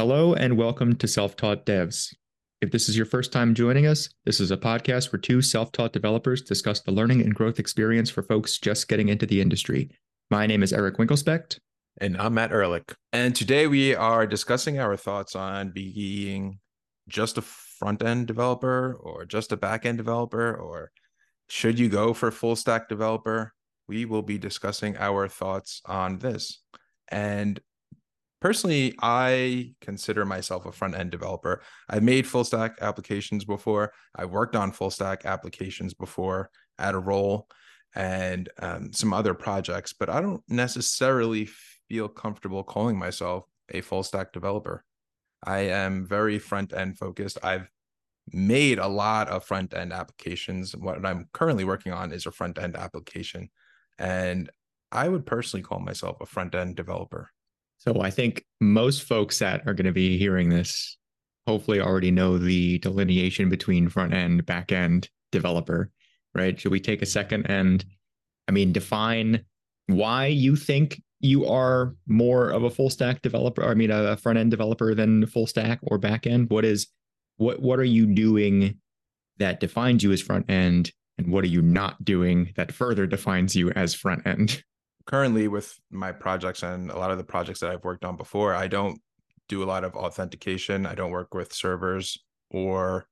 Hello and welcome to Self Taught Devs. If this is your first time joining us, this is a podcast where two self taught developers discuss the learning and growth experience for folks just getting into the industry. My name is Eric Winkelspecht. And I'm Matt Ehrlich. And today we are discussing our thoughts on being just a front end developer or just a back end developer, or should you go for full stack developer? We will be discussing our thoughts on this. And personally, I consider myself a front end developer. I've made full stack applications before. I've worked on full stack applications before at a role and um, some other projects, but I don't necessarily feel comfortable calling myself a full stack developer. I am very front end focused. I've made a lot of front end applications. What I'm currently working on is a front end application. And I would personally call myself a front end developer. So I think most folks that are going to be hearing this hopefully already know the delineation between front end, back end developer, right? Should we take a second and, I mean, define why you think you are more of a full stack developer? I mean, a front end developer than full stack or back end? What is, what, what are you doing that defines you as front end? And what are you not doing that further defines you as front end? Currently with my projects and a lot of the projects that I've worked on before, I don't do a lot of authentication. I don't work with servers or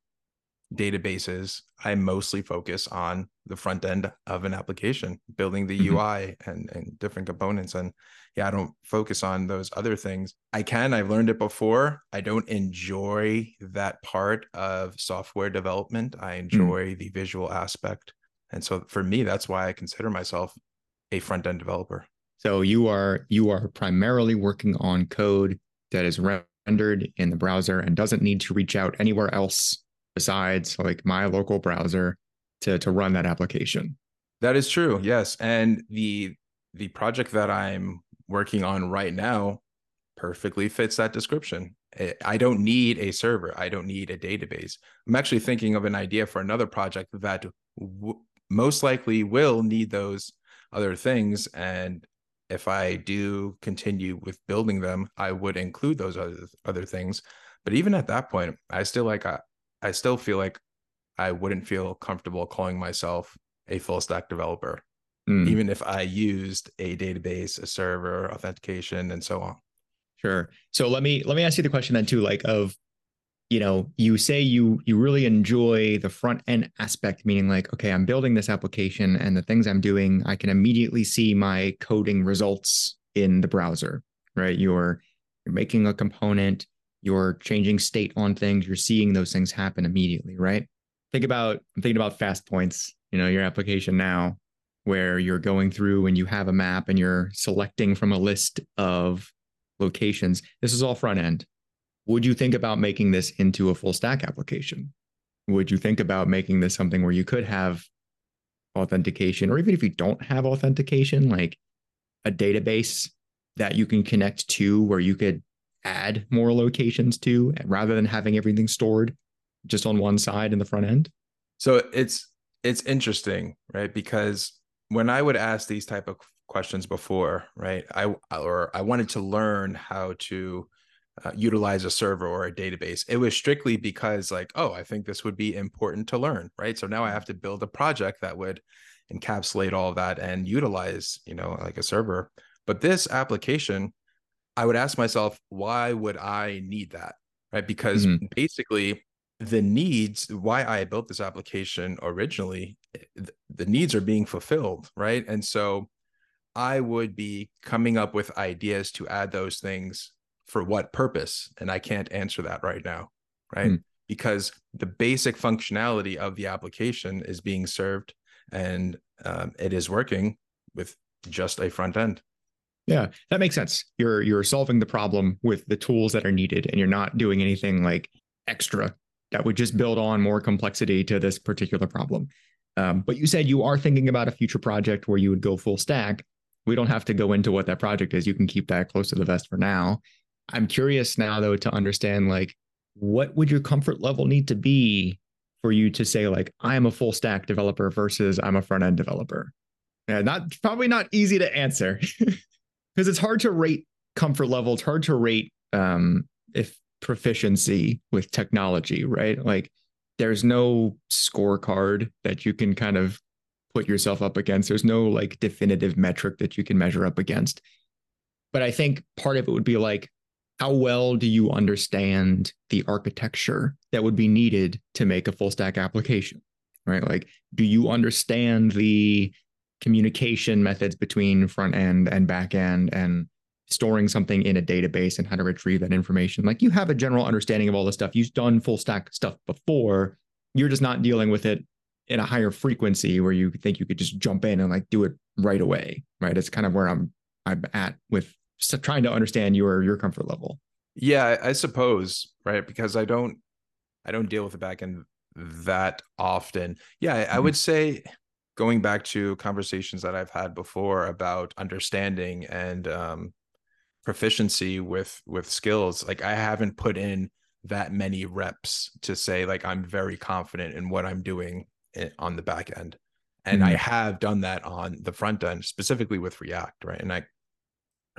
databases. I mostly focus on the front end of an application, building the mm-hmm. UI and, and different components. And yeah, I don't focus on those other things. I can, I've learned it before. I don't enjoy that part of software development. I mm. enjoy mm. the visual aspect. And so for me, that's why I consider myself a front end developer. So you are you are primarily working on code that is rendered in the browser and doesn't need to reach out anywhere else besides like my local browser to to run that application. That is true. Yes, and the the project that I'm working on right now perfectly fits that description. I don't need a server. I don't need a database. I'm actually thinking of an idea for another project that w- most likely will need those other things. And if I do continue with building them, I would include those other other things. But even at that point, I still like I, I still feel like I wouldn't feel comfortable calling myself a full stack developer, mm. even if I used a database, a server, authentication, and so on. Sure. So let me let me ask you the question then too, like of you know you say you you really enjoy the front end aspect meaning like okay i'm building this application and the things i'm doing i can immediately see my coding results in the browser right? You're you're making a component you're changing state on things you're seeing those things happen immediately right? Think about i'm thinking about fast points you know your application now where you're going through and you have a map and you're selecting from a list of locations. This is all front end would you think about making this into a full stack application? Would you think about making this something where you could have authentication, or even if you don't have authentication, like a database that you can connect to where you could add more locations to rather than having everything stored just on one side in the front end? So it's it's interesting, right? Because when I would ask these type of questions before, right? I or I wanted to learn how to uh, utilize a server or a database. It was strictly because, like, oh, I think this would be important to learn, right? So now I have to build a project that would encapsulate all of that and utilize, you know, like a server. But this application, I would ask myself, why would I need that? Right. Because mm-hmm. basically, the needs, why I built this application originally, eh, the needs are being fulfilled. Right. And so I would be coming up with ideas to add those things for what purpose? And I can't answer that right now, right? Mm. Because the basic functionality of the application is being served and um, it is working with just a front end. Yeah, that makes sense. You're you're solving the problem with the tools that are needed, and you're not doing anything like extra that would just build on more complexity to this particular problem. Um, but you said you are thinking about a future project where you would go full stack. We don't have to go into what that project is. You can keep that close to the vest for now. I'm curious now though to understand like what would your comfort level need to be for you to say like I'm a full stack developer versus I'm a front end developer? Yeah, not probably not easy to answer because it's hard to rate comfort level. It's hard to rate um, if proficiency with technology, right? Like there's no scorecard that you can kind of put yourself up against. There's no like definitive metric that you can measure up against. But I think part of it would be like, how well do you understand the architecture that would be needed to make a full stack application? Right? Like, do you understand the communication methods between front end and back end and storing something in a database and how to retrieve that information. Like you have a general understanding of all this stuff. You've done full stack stuff before. You're just not dealing with it in a higher frequency where you think you could just jump in and like do it right away. Right. It's kind of where I'm I'm at with trying to understand your your comfort level. Yeah, I suppose, right? Because I don't I don't deal with the backend that often. Yeah, mm-hmm. I would say going back to conversations that I've had before about understanding and um, proficiency with with skills like i haven't put in that many reps to say like i'm very confident in what i'm doing on the back end and mm-hmm. i have done that on the front end specifically with react right and i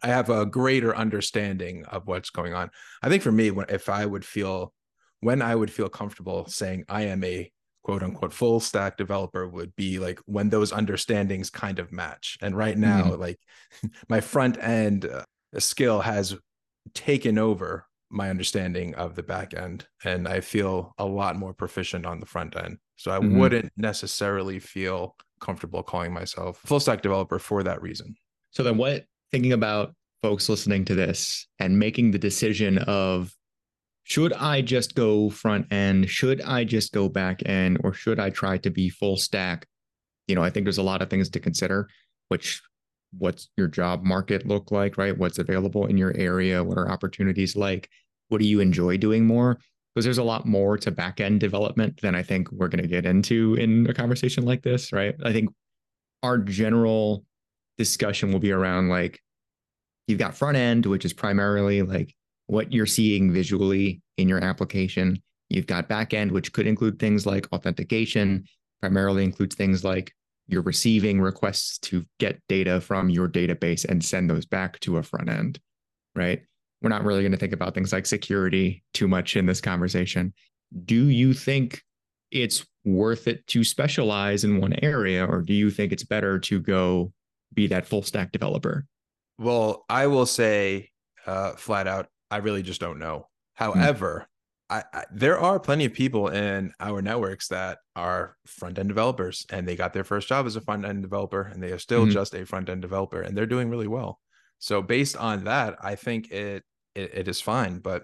i have a greater understanding of what's going on i think for me if i would feel when i would feel comfortable saying i am a quote unquote full stack developer would be like when those understandings kind of match and right now mm-hmm. like my front end uh, skill has taken over my understanding of the back end and i feel a lot more proficient on the front end so i mm-hmm. wouldn't necessarily feel comfortable calling myself full stack developer for that reason so then what thinking about folks listening to this and making the decision of should i just go front end should i just go back end or should i try to be full stack you know i think there's a lot of things to consider which what's your job market look like, right? What's available in your area? What are opportunities like? What do you enjoy doing more? Because there's a lot more to back end development than I think we're going to get into in a conversation like this, right? I think our general discussion will be around like you've got front end, which is primarily like what you're seeing visually in your application. You've got back end, which could include things like authentication, primarily includes things like you're receiving requests to get data from your database and send those back to a front end, right? We're not really going to think about things like security too much in this conversation. Do you think it's worth it to specialize in one area, or do you think it's better to go be that full stack developer? Well, I will say uh, flat out, I really just don't know. Hmm. However, I, I, there are plenty of people in our networks that are front end developers and they got their first job as a front end developer and they are still mm-hmm. just a front end developer and they're doing really well. So based on that, I think it, it it is fine. But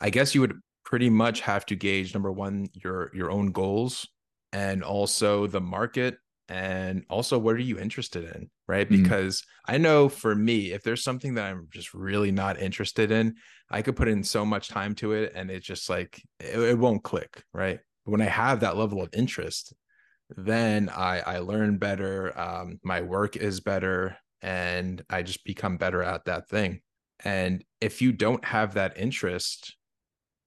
I guess you would pretty much have to gauge number one your your own goals and also the market and also what are you interested in right? Mm-hmm. because i know for me if there's something that i'm just really not interested in i could put in so much time to it and it's just like it, it won't click right? When i have that level of interest then i i learn better um, my work is better and i just become better at that thing. And if you don't have that interest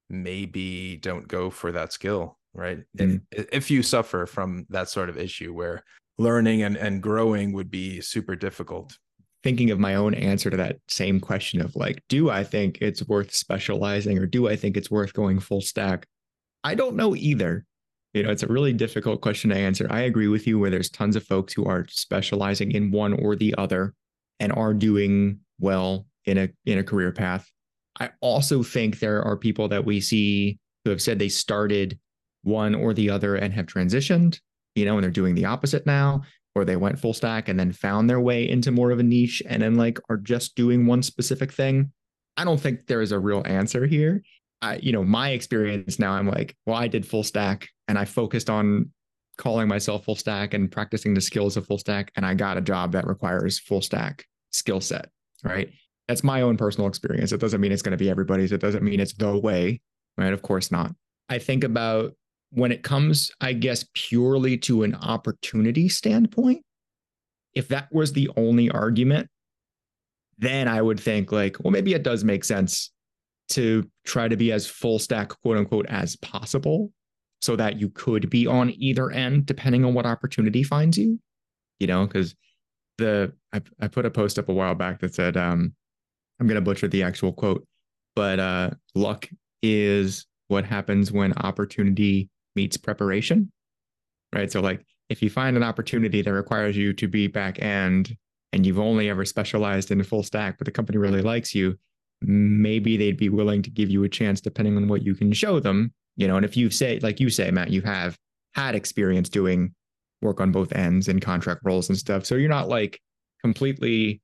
maybe don't go for that skill right? Mm-hmm. If, if you suffer from that sort of issue where learning and, and growing would be super difficult. Thinking of my own answer to that same question of like, do I think it's worth specializing or do I think it's worth going full stack? I don't know either. You know, it's a really difficult question to answer. I agree with you where there's tons of folks who are specializing in one or the other and are doing well in a in a career path. I also think there are people that we see who have said they started one or the other and have transitioned, you know, and they're doing the opposite now, or they went full stack and then found their way into more of a niche and then like are just doing one specific thing. I don't think there is a real answer here. I, you know, my experience now, I'm like, well, I did full stack and I focused on calling myself full stack and practicing the skills of full stack. And I got a job that requires full stack skill set, right? That's my own personal experience. It doesn't mean it's going to be everybody's. It doesn't mean it's the way, right? Of course not. I think about when it comes, I guess, purely to an opportunity standpoint, if that was the only argument, then I would think like, well, maybe it does make sense to try to be as full stack, quote unquote, as possible so that you could be on either end depending on what opportunity finds you, you know, because the I, I put a post up a while back that said, um, I'm going to butcher the actual quote, but uh, luck is what happens when opportunity meets preparation, right? So, like, if you find an opportunity that requires you to be back end and you've only ever specialized in full stack, but the company really likes you, maybe they'd be willing to give you a chance depending on what you can show them. You know, and if you say, like you say, Matt, you have had experience doing work on both ends and contract roles and stuff. So you're not like completely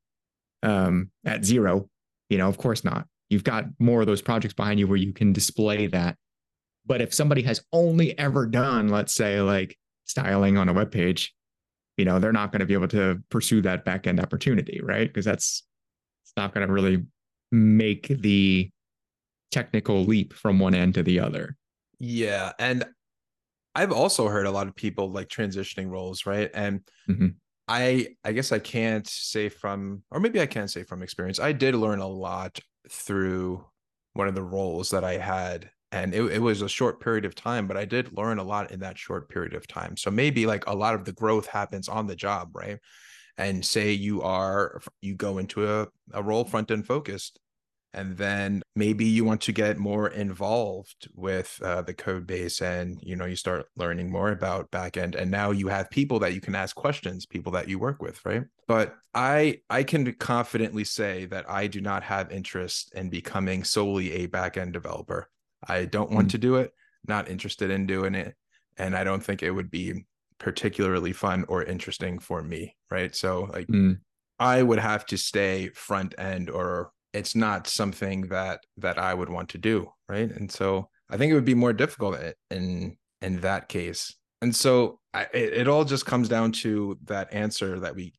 um, at zero. You know, of course not. You've got more of those projects behind you where you can display that. But if somebody has only ever done, let's say, like styling on a web page, you know, they're not going to be able to pursue that back end opportunity, right? Because that's it's not going to really make the technical leap from one end to the other. Yeah, and I've also heard a lot of people like transitioning roles, right? And mm-hmm. I I guess I can't say from or maybe I can say from experience. I did learn a lot through one of the roles that I had and it, it was a short period of time but i did learn a lot in that short period of time. So maybe like a lot of the growth happens on the job right? And say you are you go into a, a role front end focused and then maybe you want to get more involved with uh, the code base and you know you start learning more about backend and now you have people that you can ask questions people that you work with right? But i i can confidently say that i do not have interest in becoming solely a backend developer i don't want mm. to do it not interested in doing it and i don't think it would be particularly fun or interesting for me right so like mm. I would have to stay front end or it's not something that that I would want to do, right? And so I think it would be more difficult in in that case. And so I, it, it all just comes down to that answer that we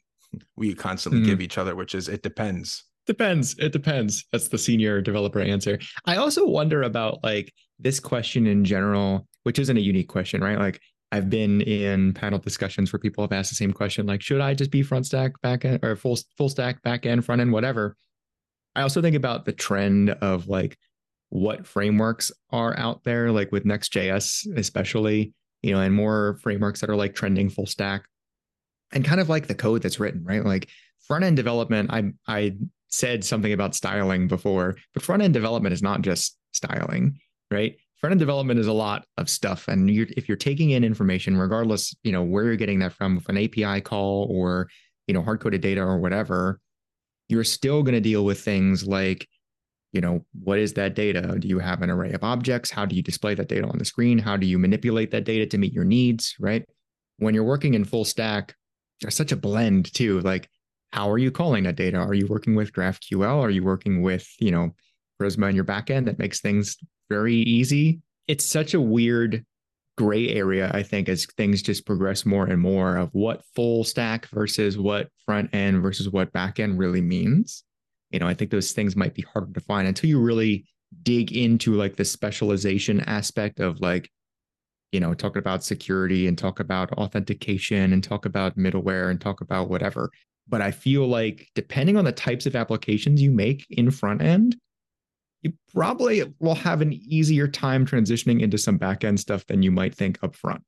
we constantly mm. give each other, which is it depends. Depends. It depends. That's the senior developer answer. I also wonder about like this question in general, which isn't a unique question, right? Like I've been in panel discussions where people have asked the same question, like, should I just be front stack, back end, or full full stack, back end, front end, whatever? I also think about the trend of like what frameworks are out there, like with Next.js, especially, you know, and more frameworks that are like trending full stack and kind of like the code that's written, right? Like front end development, I I said something about styling before, but front end development is not just styling, right? Front end development is a lot of stuff, and you're, if you're taking in information, regardless, you know, where you're getting that from, if an API call or you know hard coded data or whatever, you're still going to deal with things like you know what is that data? Do you have an array of objects? How do you display that data on the screen? How do you manipulate that data to meet your needs right? When you're working in full stack there's such a blend too like how are you calling that data are you working with graphql are you working with you know prisma in your backend that makes things very easy it's such a weird gray area, I think, as things just progress more and more of what full stack versus what front end versus what back end really means. You know, I think those things might be harder to find until you really dig into like the specialization aspect of like, you know, talk about security and talk about authentication and talk about middleware and talk about whatever. But I feel like depending on the types of applications you make in front end, you probably will have an easier time transitioning into some backend stuff than you might think up front.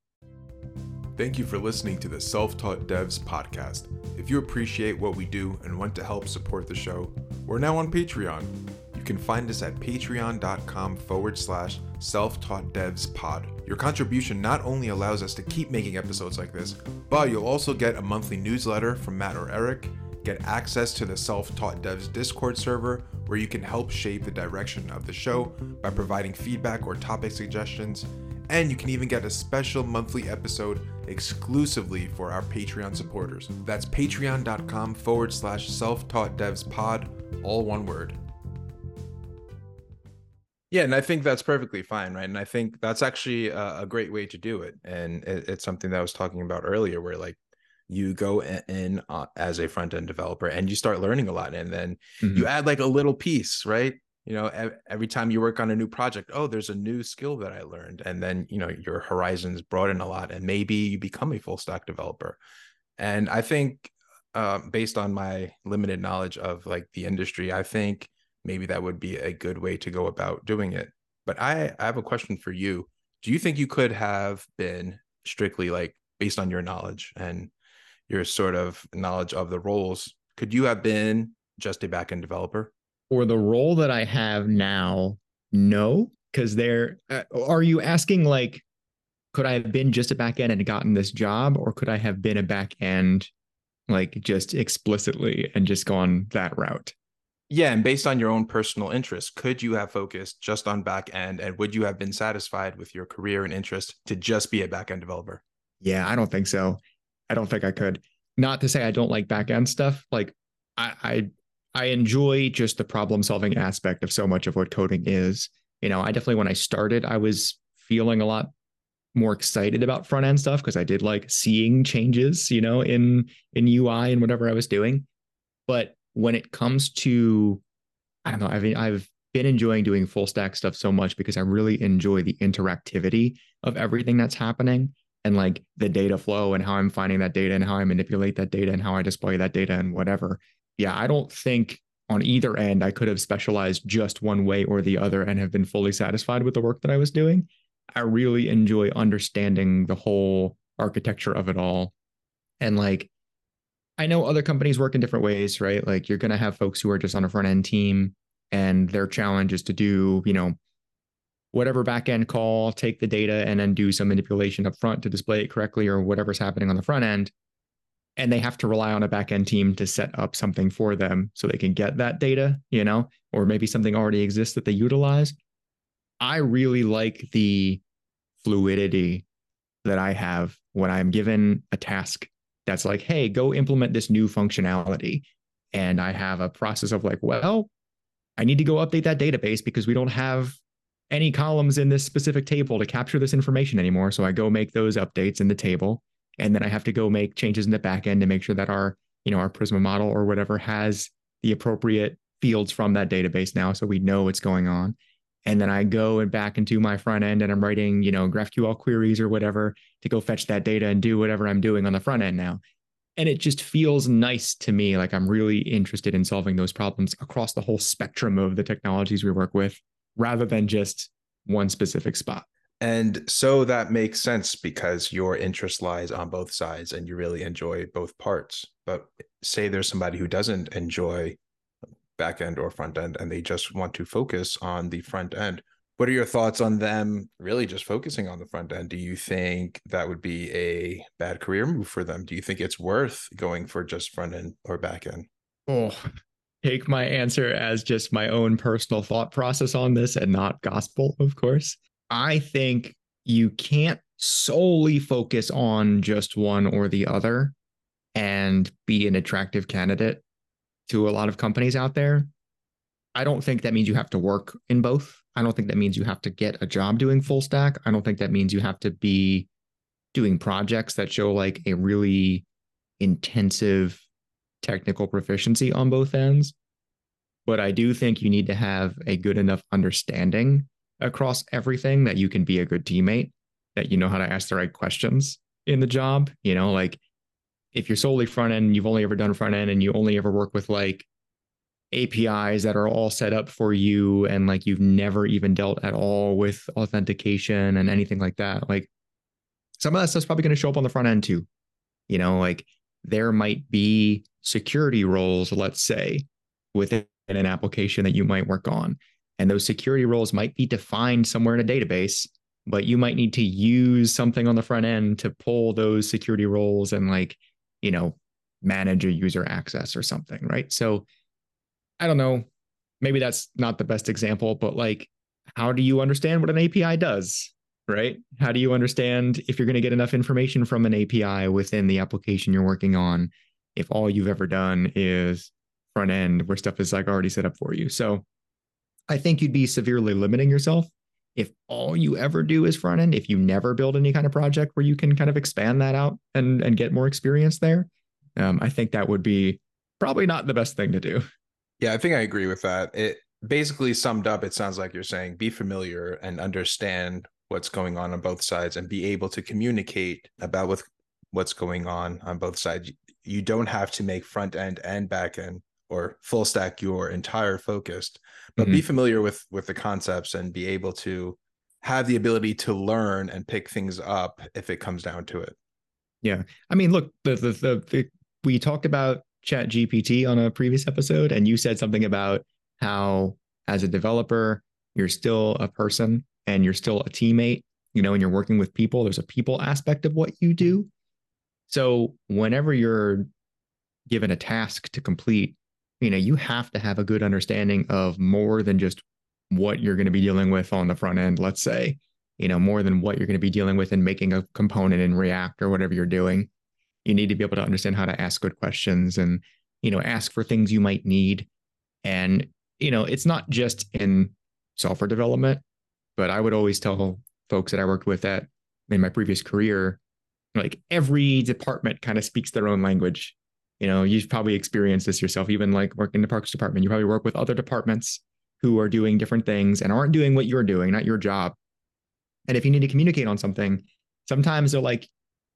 Thank you for listening to the Self Taught Devs podcast. If you appreciate what we do and want to help support the show, we're now on Patreon. You can find us at patreon.com forward slash self taught devs pod. Your contribution not only allows us to keep making episodes like this, but you'll also get a monthly newsletter from Matt or Eric, get access to the Self Taught Devs Discord server where you can help shape the direction of the show by providing feedback or topic suggestions. And you can even get a special monthly episode exclusively for our Patreon supporters. That's patreon.com forward slash self taught devs pod, all one word. Yeah, and I think that's perfectly fine, right? And I think that's actually a, a great way to do it. And it, it's something that I was talking about earlier, where like you go in uh, as a front end developer and you start learning a lot and then mm-hmm. you add like a little piece right you know every time you work on a new project oh there's a new skill that i learned and then you know your horizons broaden a lot and maybe you become a full stack developer and i think uh, based on my limited knowledge of like the industry i think maybe that would be a good way to go about doing it but i i have a question for you do you think you could have been strictly like based on your knowledge and your sort of knowledge of the roles, could you have been just a backend developer? For the role that I have now, no, because there uh, are you asking like, could I have been just a backend and gotten this job, or could I have been a backend like just explicitly and just gone that route? Yeah, and based on your own personal interests, could you have focused just on back end and would you have been satisfied with your career and interest to just be a back end developer? Yeah, I don't think so. I don't think I could. Not to say I don't like back end stuff. Like I I I enjoy just the problem solving aspect of so much of what coding is. You know, I definitely when I started, I was feeling a lot more excited about front end stuff because I did like seeing changes, you know, in in UI and whatever I was doing. But when it comes to I don't know, I've I've been enjoying doing full stack stuff so much because I really enjoy the interactivity of everything that's happening and like the data flow and how I'm finding that data and how I manipulate that data and how I display that data and whatever. Yeah, I don't think on either end I could have specialized just one way or the other and have been fully satisfied with the work that I was doing. I really enjoy understanding the whole architecture of it all. And like I know other companies work in different ways, right? Like you're going to have folks who are just on a front end team and their challenge is to do, you know, whatever backend call, take the data and then do some manipulation up front to display it correctly or whatever's happening on the front end. And they have to rely on a backend team to set up something for them so they can get that data, you know, or maybe something already exists that they utilize. I really like the fluidity that I have when I'm given a task that's like, hey, go implement this new functionality. And I have a process of like, well, I need to go update that database because we don't have any columns in this specific table to capture this information anymore. So I go make those updates in the table. And then I have to go make changes in the backend to make sure that our, you know, our Prisma model or whatever has the appropriate fields from that database now. So we know what's going on. And then I go and back into my front end and I'm writing, you know, GraphQL queries or whatever to go fetch that data and do whatever I'm doing on the front end now. And it just feels nice to me. Like I'm really interested in solving those problems across the whole spectrum of the technologies we work with rather than just one specific spot. And so that makes sense because your interest lies on both sides and you really enjoy both parts. But say there's somebody who doesn't enjoy back end or front end and they just want to focus on the front end. What are your thoughts on them really just focusing on the front end? Do you think that would be a bad career move for them? Do you think it's worth going for just front end or back end? Oh, take my answer as just my own personal thought process on this and not gospel, of course. I think you can't solely focus on just one or the other and be an attractive candidate to a lot of companies out there. I don't think that means you have to work in both. I don't think that means you have to get a job doing full stack. I don't think that means you have to be doing projects that show like a really intensive technical proficiency on both ends. But I do think you need to have a good enough understanding across everything that you can be a good teammate, that you know how to ask the right questions in the job. You know, like if you're solely front end, you've only ever done front end and you only ever work with like APIs that are all set up for you and like you've never even dealt at all with authentication and anything like that. Like some of that stuff's probably going to show up on the front end too. You know, like there might be security roles, let's say, within an application that you might work on. And those security roles might be defined somewhere in a database, but you might need to use something on the front end to pull those security roles and like, you know, manage a user access or something, right? So I don't know, maybe that's not the best example, but like, how do you understand what an API does? Right? How do you understand if you're going to get enough information from an API within the application you're working on if all you've ever done is front end where stuff is like already set up for you? So I think you'd be severely limiting yourself if all you ever do is front end, if you never build any kind of project where you can kind of expand that out and, and get more experience there, um, I think that would be probably not the best thing to do. Yeah, I think I agree with that. It basically summed up, it sounds like you're saying be familiar and understand what's going on on both sides and be able to communicate about what, what's going on on both sides. You don't have to make front end and back end or full stack your entire focused, but mm-hmm. be familiar with with the concepts and be able to have the ability to learn and pick things up if it comes down to it. Yeah. I mean, look, the the, the, the we talked about chat gpt on a previous episode and you said something about how as a developer, you're still a person and you're still a teammate, you know, and you're working with people. There's a people aspect of what you do. So whenever you're given a task to complete, you know, you have to have a good understanding of more than just what you're going to be dealing with on the front end, let's say, you know, more than what you're going to be dealing with in making a component in React or whatever you're doing. You need to be able to understand how to ask good questions and, you know, ask for things you might need. And, you know, it's not just in software development, but I would always tell folks that I worked with that in my previous career, like every department kind of speaks their own language. You know, you've probably experienced this yourself, even like working in the parks department. You probably work with other departments who are doing different things and aren't doing what you're doing, not your job. And if you need to communicate on something, sometimes they're like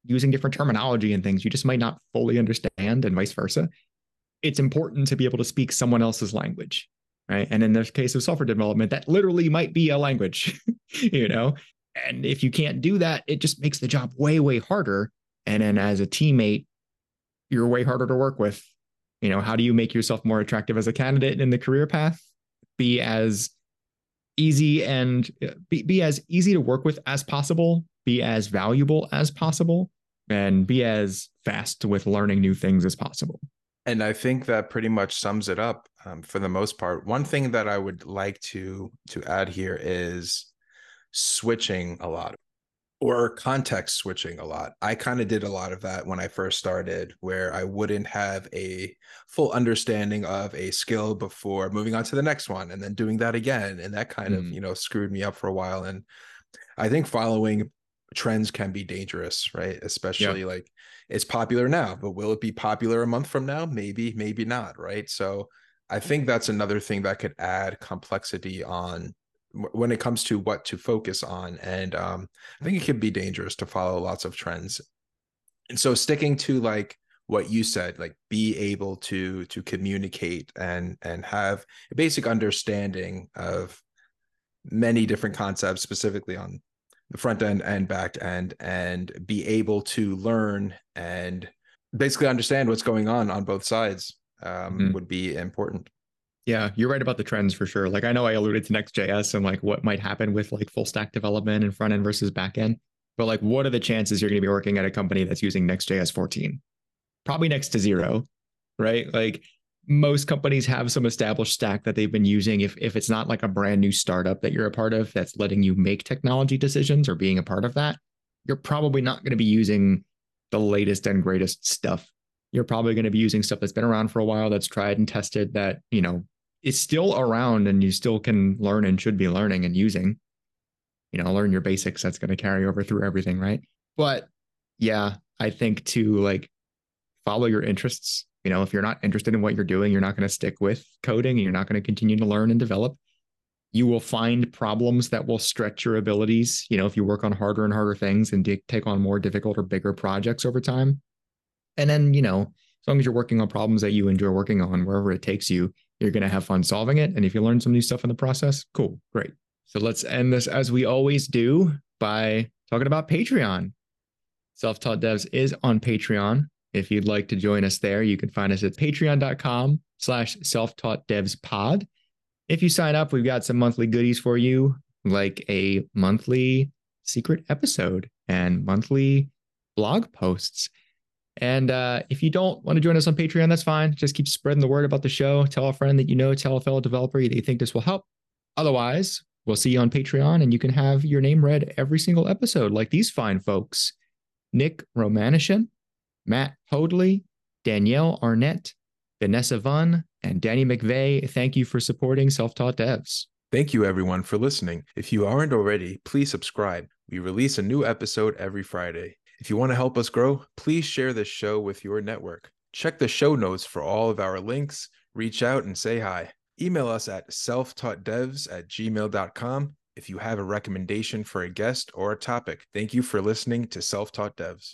using different terminology and things you just might not fully understand, and vice versa. It's important to be able to speak someone else's language. Right. And in the case of software development, that literally might be a language, you know? And if you can't do that, it just makes the job way, way harder. And then as a teammate, you're way harder to work with. You know, how do you make yourself more attractive as a candidate in the career path? Be as easy and be, be as easy to work with as possible, be as valuable as possible, and be as fast with learning new things as possible. And I think that pretty much sums it up um, for the most part. One thing that I would like to to add here is switching a lot or context switching a lot. I kind of did a lot of that when I first started, where I wouldn't have a full understanding of a skill before moving on to the next one and then doing that again. And that kind mm. of, you know, screwed me up for a while. And I think following trends can be dangerous, right? Especially like it's popular now, but will it be popular a month from now? Maybe, maybe not, right? So I think that's another thing that could add complexity on when it comes to what to focus on and um, i think it can be dangerous to follow lots of trends. And so sticking to like what you said like be able to to communicate and and have a basic understanding of many different concepts specifically on the front end and back end and be able to learn and basically understand what's going on on both sides um, mm-hmm. would be important yeah, you're right about the trends for sure. Like I know I alluded to Next.js and like what might happen with like full stack development and front end versus back end. But like what are the chances you're going to be working at a company that's using Next.js 14? Probably next to zero, right? Like most companies have some established stack that they've been using. If if it's not like a brand new startup that you're a part of that's letting you make technology decisions or being a part of that, you're probably not going to be using the latest and greatest stuff. You're probably going to be using stuff that's been around for a while, that's tried and tested, that, you know, it's still around and you still can learn and should be learning and using. You know, learn your basics. That's going to carry over through everything, right? But yeah, I think to like follow your interests. You know, if you're not interested in what you're doing, you're not going to stick with coding and you're not going to continue to learn and develop. You will find problems that will stretch your abilities. You know, if you work on harder and harder things and take on more difficult or bigger projects over time. And then, you know, as long as you're working on problems that you enjoy working on, wherever it takes you, you're going to have fun solving it. And if you learn some new stuff in the process, cool, great. So let's end this as we always do by talking about Patreon. Self Taught Devs is on Patreon. If you'd like to join us there, you can find us at patreon.com slash self taught devs pod. If you sign up, we've got some monthly goodies for you, like a monthly secret episode and monthly blog posts. And uh, if you don't want to join us on Patreon, that's fine. Just keep spreading the word about the show. Tell a friend that you know, tell a fellow developer that you think this will help. Otherwise, we'll see you on Patreon and you can have your name read every single episode, like these fine folks Nick Romanishin, Matt Hoadley, Danielle Arnett, Vanessa Vun, and Danny McVeigh. Thank you for supporting Self Taught Devs. Thank you, everyone, for listening. If you aren't already, please subscribe. We release a new episode every Friday. If you want to help us grow, please share this show with your network. Check the show notes for all of our links, reach out and say hi. Email us at selftaught.devs at gmail.com if you have a recommendation for a guest or a topic. Thank you for listening to Self Taught Devs.